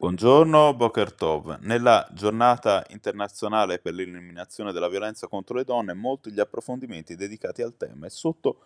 Buongiorno, Boker Tov. Nella giornata internazionale per l'eliminazione della violenza contro le donne, molti gli approfondimenti dedicati al tema e sotto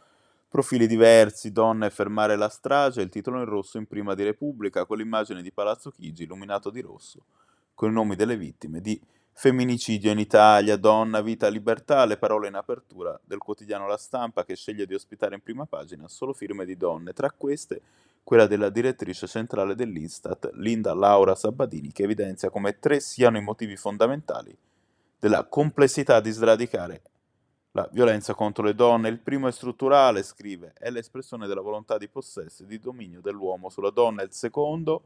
profili diversi, donne fermare la strage, il titolo in rosso in prima di Repubblica con l'immagine di Palazzo Chigi illuminato di rosso, con i nomi delle vittime di femminicidio in Italia, donna, vita, libertà, le parole in apertura del quotidiano La Stampa che sceglie di ospitare in prima pagina solo firme di donne, tra queste quella della direttrice centrale dell'Instat, Linda Laura Sabadini, che evidenzia come tre siano i motivi fondamentali della complessità di sradicare la violenza contro le donne. Il primo è strutturale, scrive, è l'espressione della volontà di possesso e di dominio dell'uomo sulla donna. Il secondo,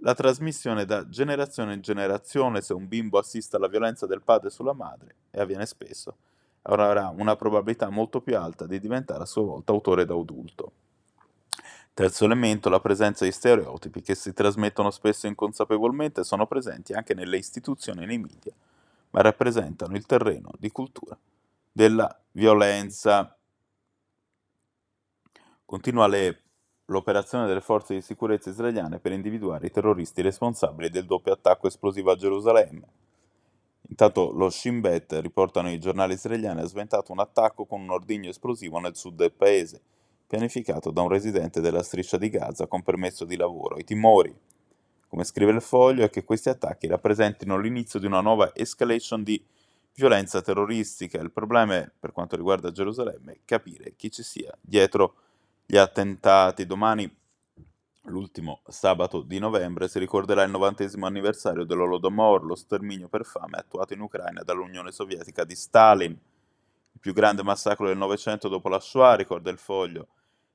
la trasmissione da generazione in generazione. Se un bimbo assiste alla violenza del padre sulla madre, e avviene spesso, avrà una probabilità molto più alta di diventare a sua volta autore da adulto. Terzo elemento, la presenza di stereotipi che si trasmettono spesso inconsapevolmente e sono presenti anche nelle istituzioni e nei media, ma rappresentano il terreno di cultura della violenza. Continua le, l'operazione delle forze di sicurezza israeliane per individuare i terroristi responsabili del doppio attacco esplosivo a Gerusalemme. Intanto lo Shin Bet, riportano i giornali israeliani, ha sventato un attacco con un ordigno esplosivo nel sud del paese pianificato da un residente della striscia di Gaza con permesso di lavoro. I timori, come scrive il foglio, è che questi attacchi rappresentino l'inizio di una nuova escalation di violenza terroristica. Il problema è, per quanto riguarda Gerusalemme, capire chi ci sia dietro gli attentati. Domani, l'ultimo sabato di novembre, si ricorderà il novantesimo anniversario dell'Olodomor, lo sterminio per fame attuato in Ucraina dall'Unione Sovietica di Stalin. Il più grande massacro del Novecento dopo la Shoah, ricorda il foglio,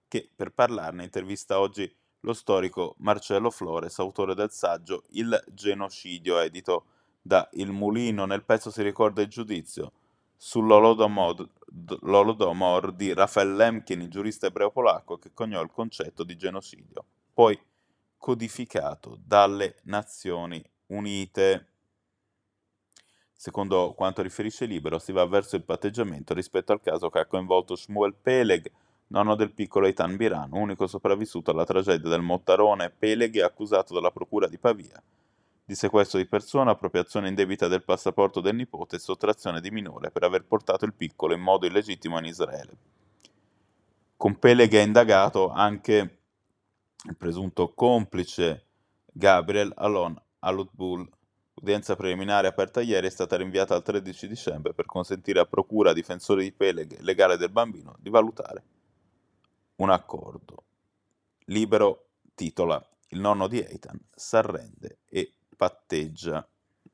che per parlarne intervista oggi lo storico Marcello Flores, autore del saggio Il genocidio, edito da Il Mulino. Nel pezzo si ricorda il giudizio sull'Olodomor di Rafael Lemkin, il giurista ebreo polacco che coniò il concetto di genocidio, poi codificato dalle Nazioni Unite. Secondo quanto riferisce Libero, si va verso il patteggiamento rispetto al caso che ha coinvolto Shmuel Peleg, nonno del piccolo Eitan Biran, unico sopravvissuto alla tragedia del Mottarone, Peleghi è accusato dalla procura di Pavia di sequestro di persona, appropriazione indebita del passaporto del nipote e sottrazione di minore per aver portato il piccolo in modo illegittimo in Israele. Con Peleghi è indagato anche il presunto complice Gabriel Alon Alutbul. L'udienza preliminare aperta ieri è stata rinviata al 13 dicembre per consentire a procura, difensori di Peleg legale del bambino di valutare un accordo. Libero titola Il nonno di Eitan s'arrende e patteggia.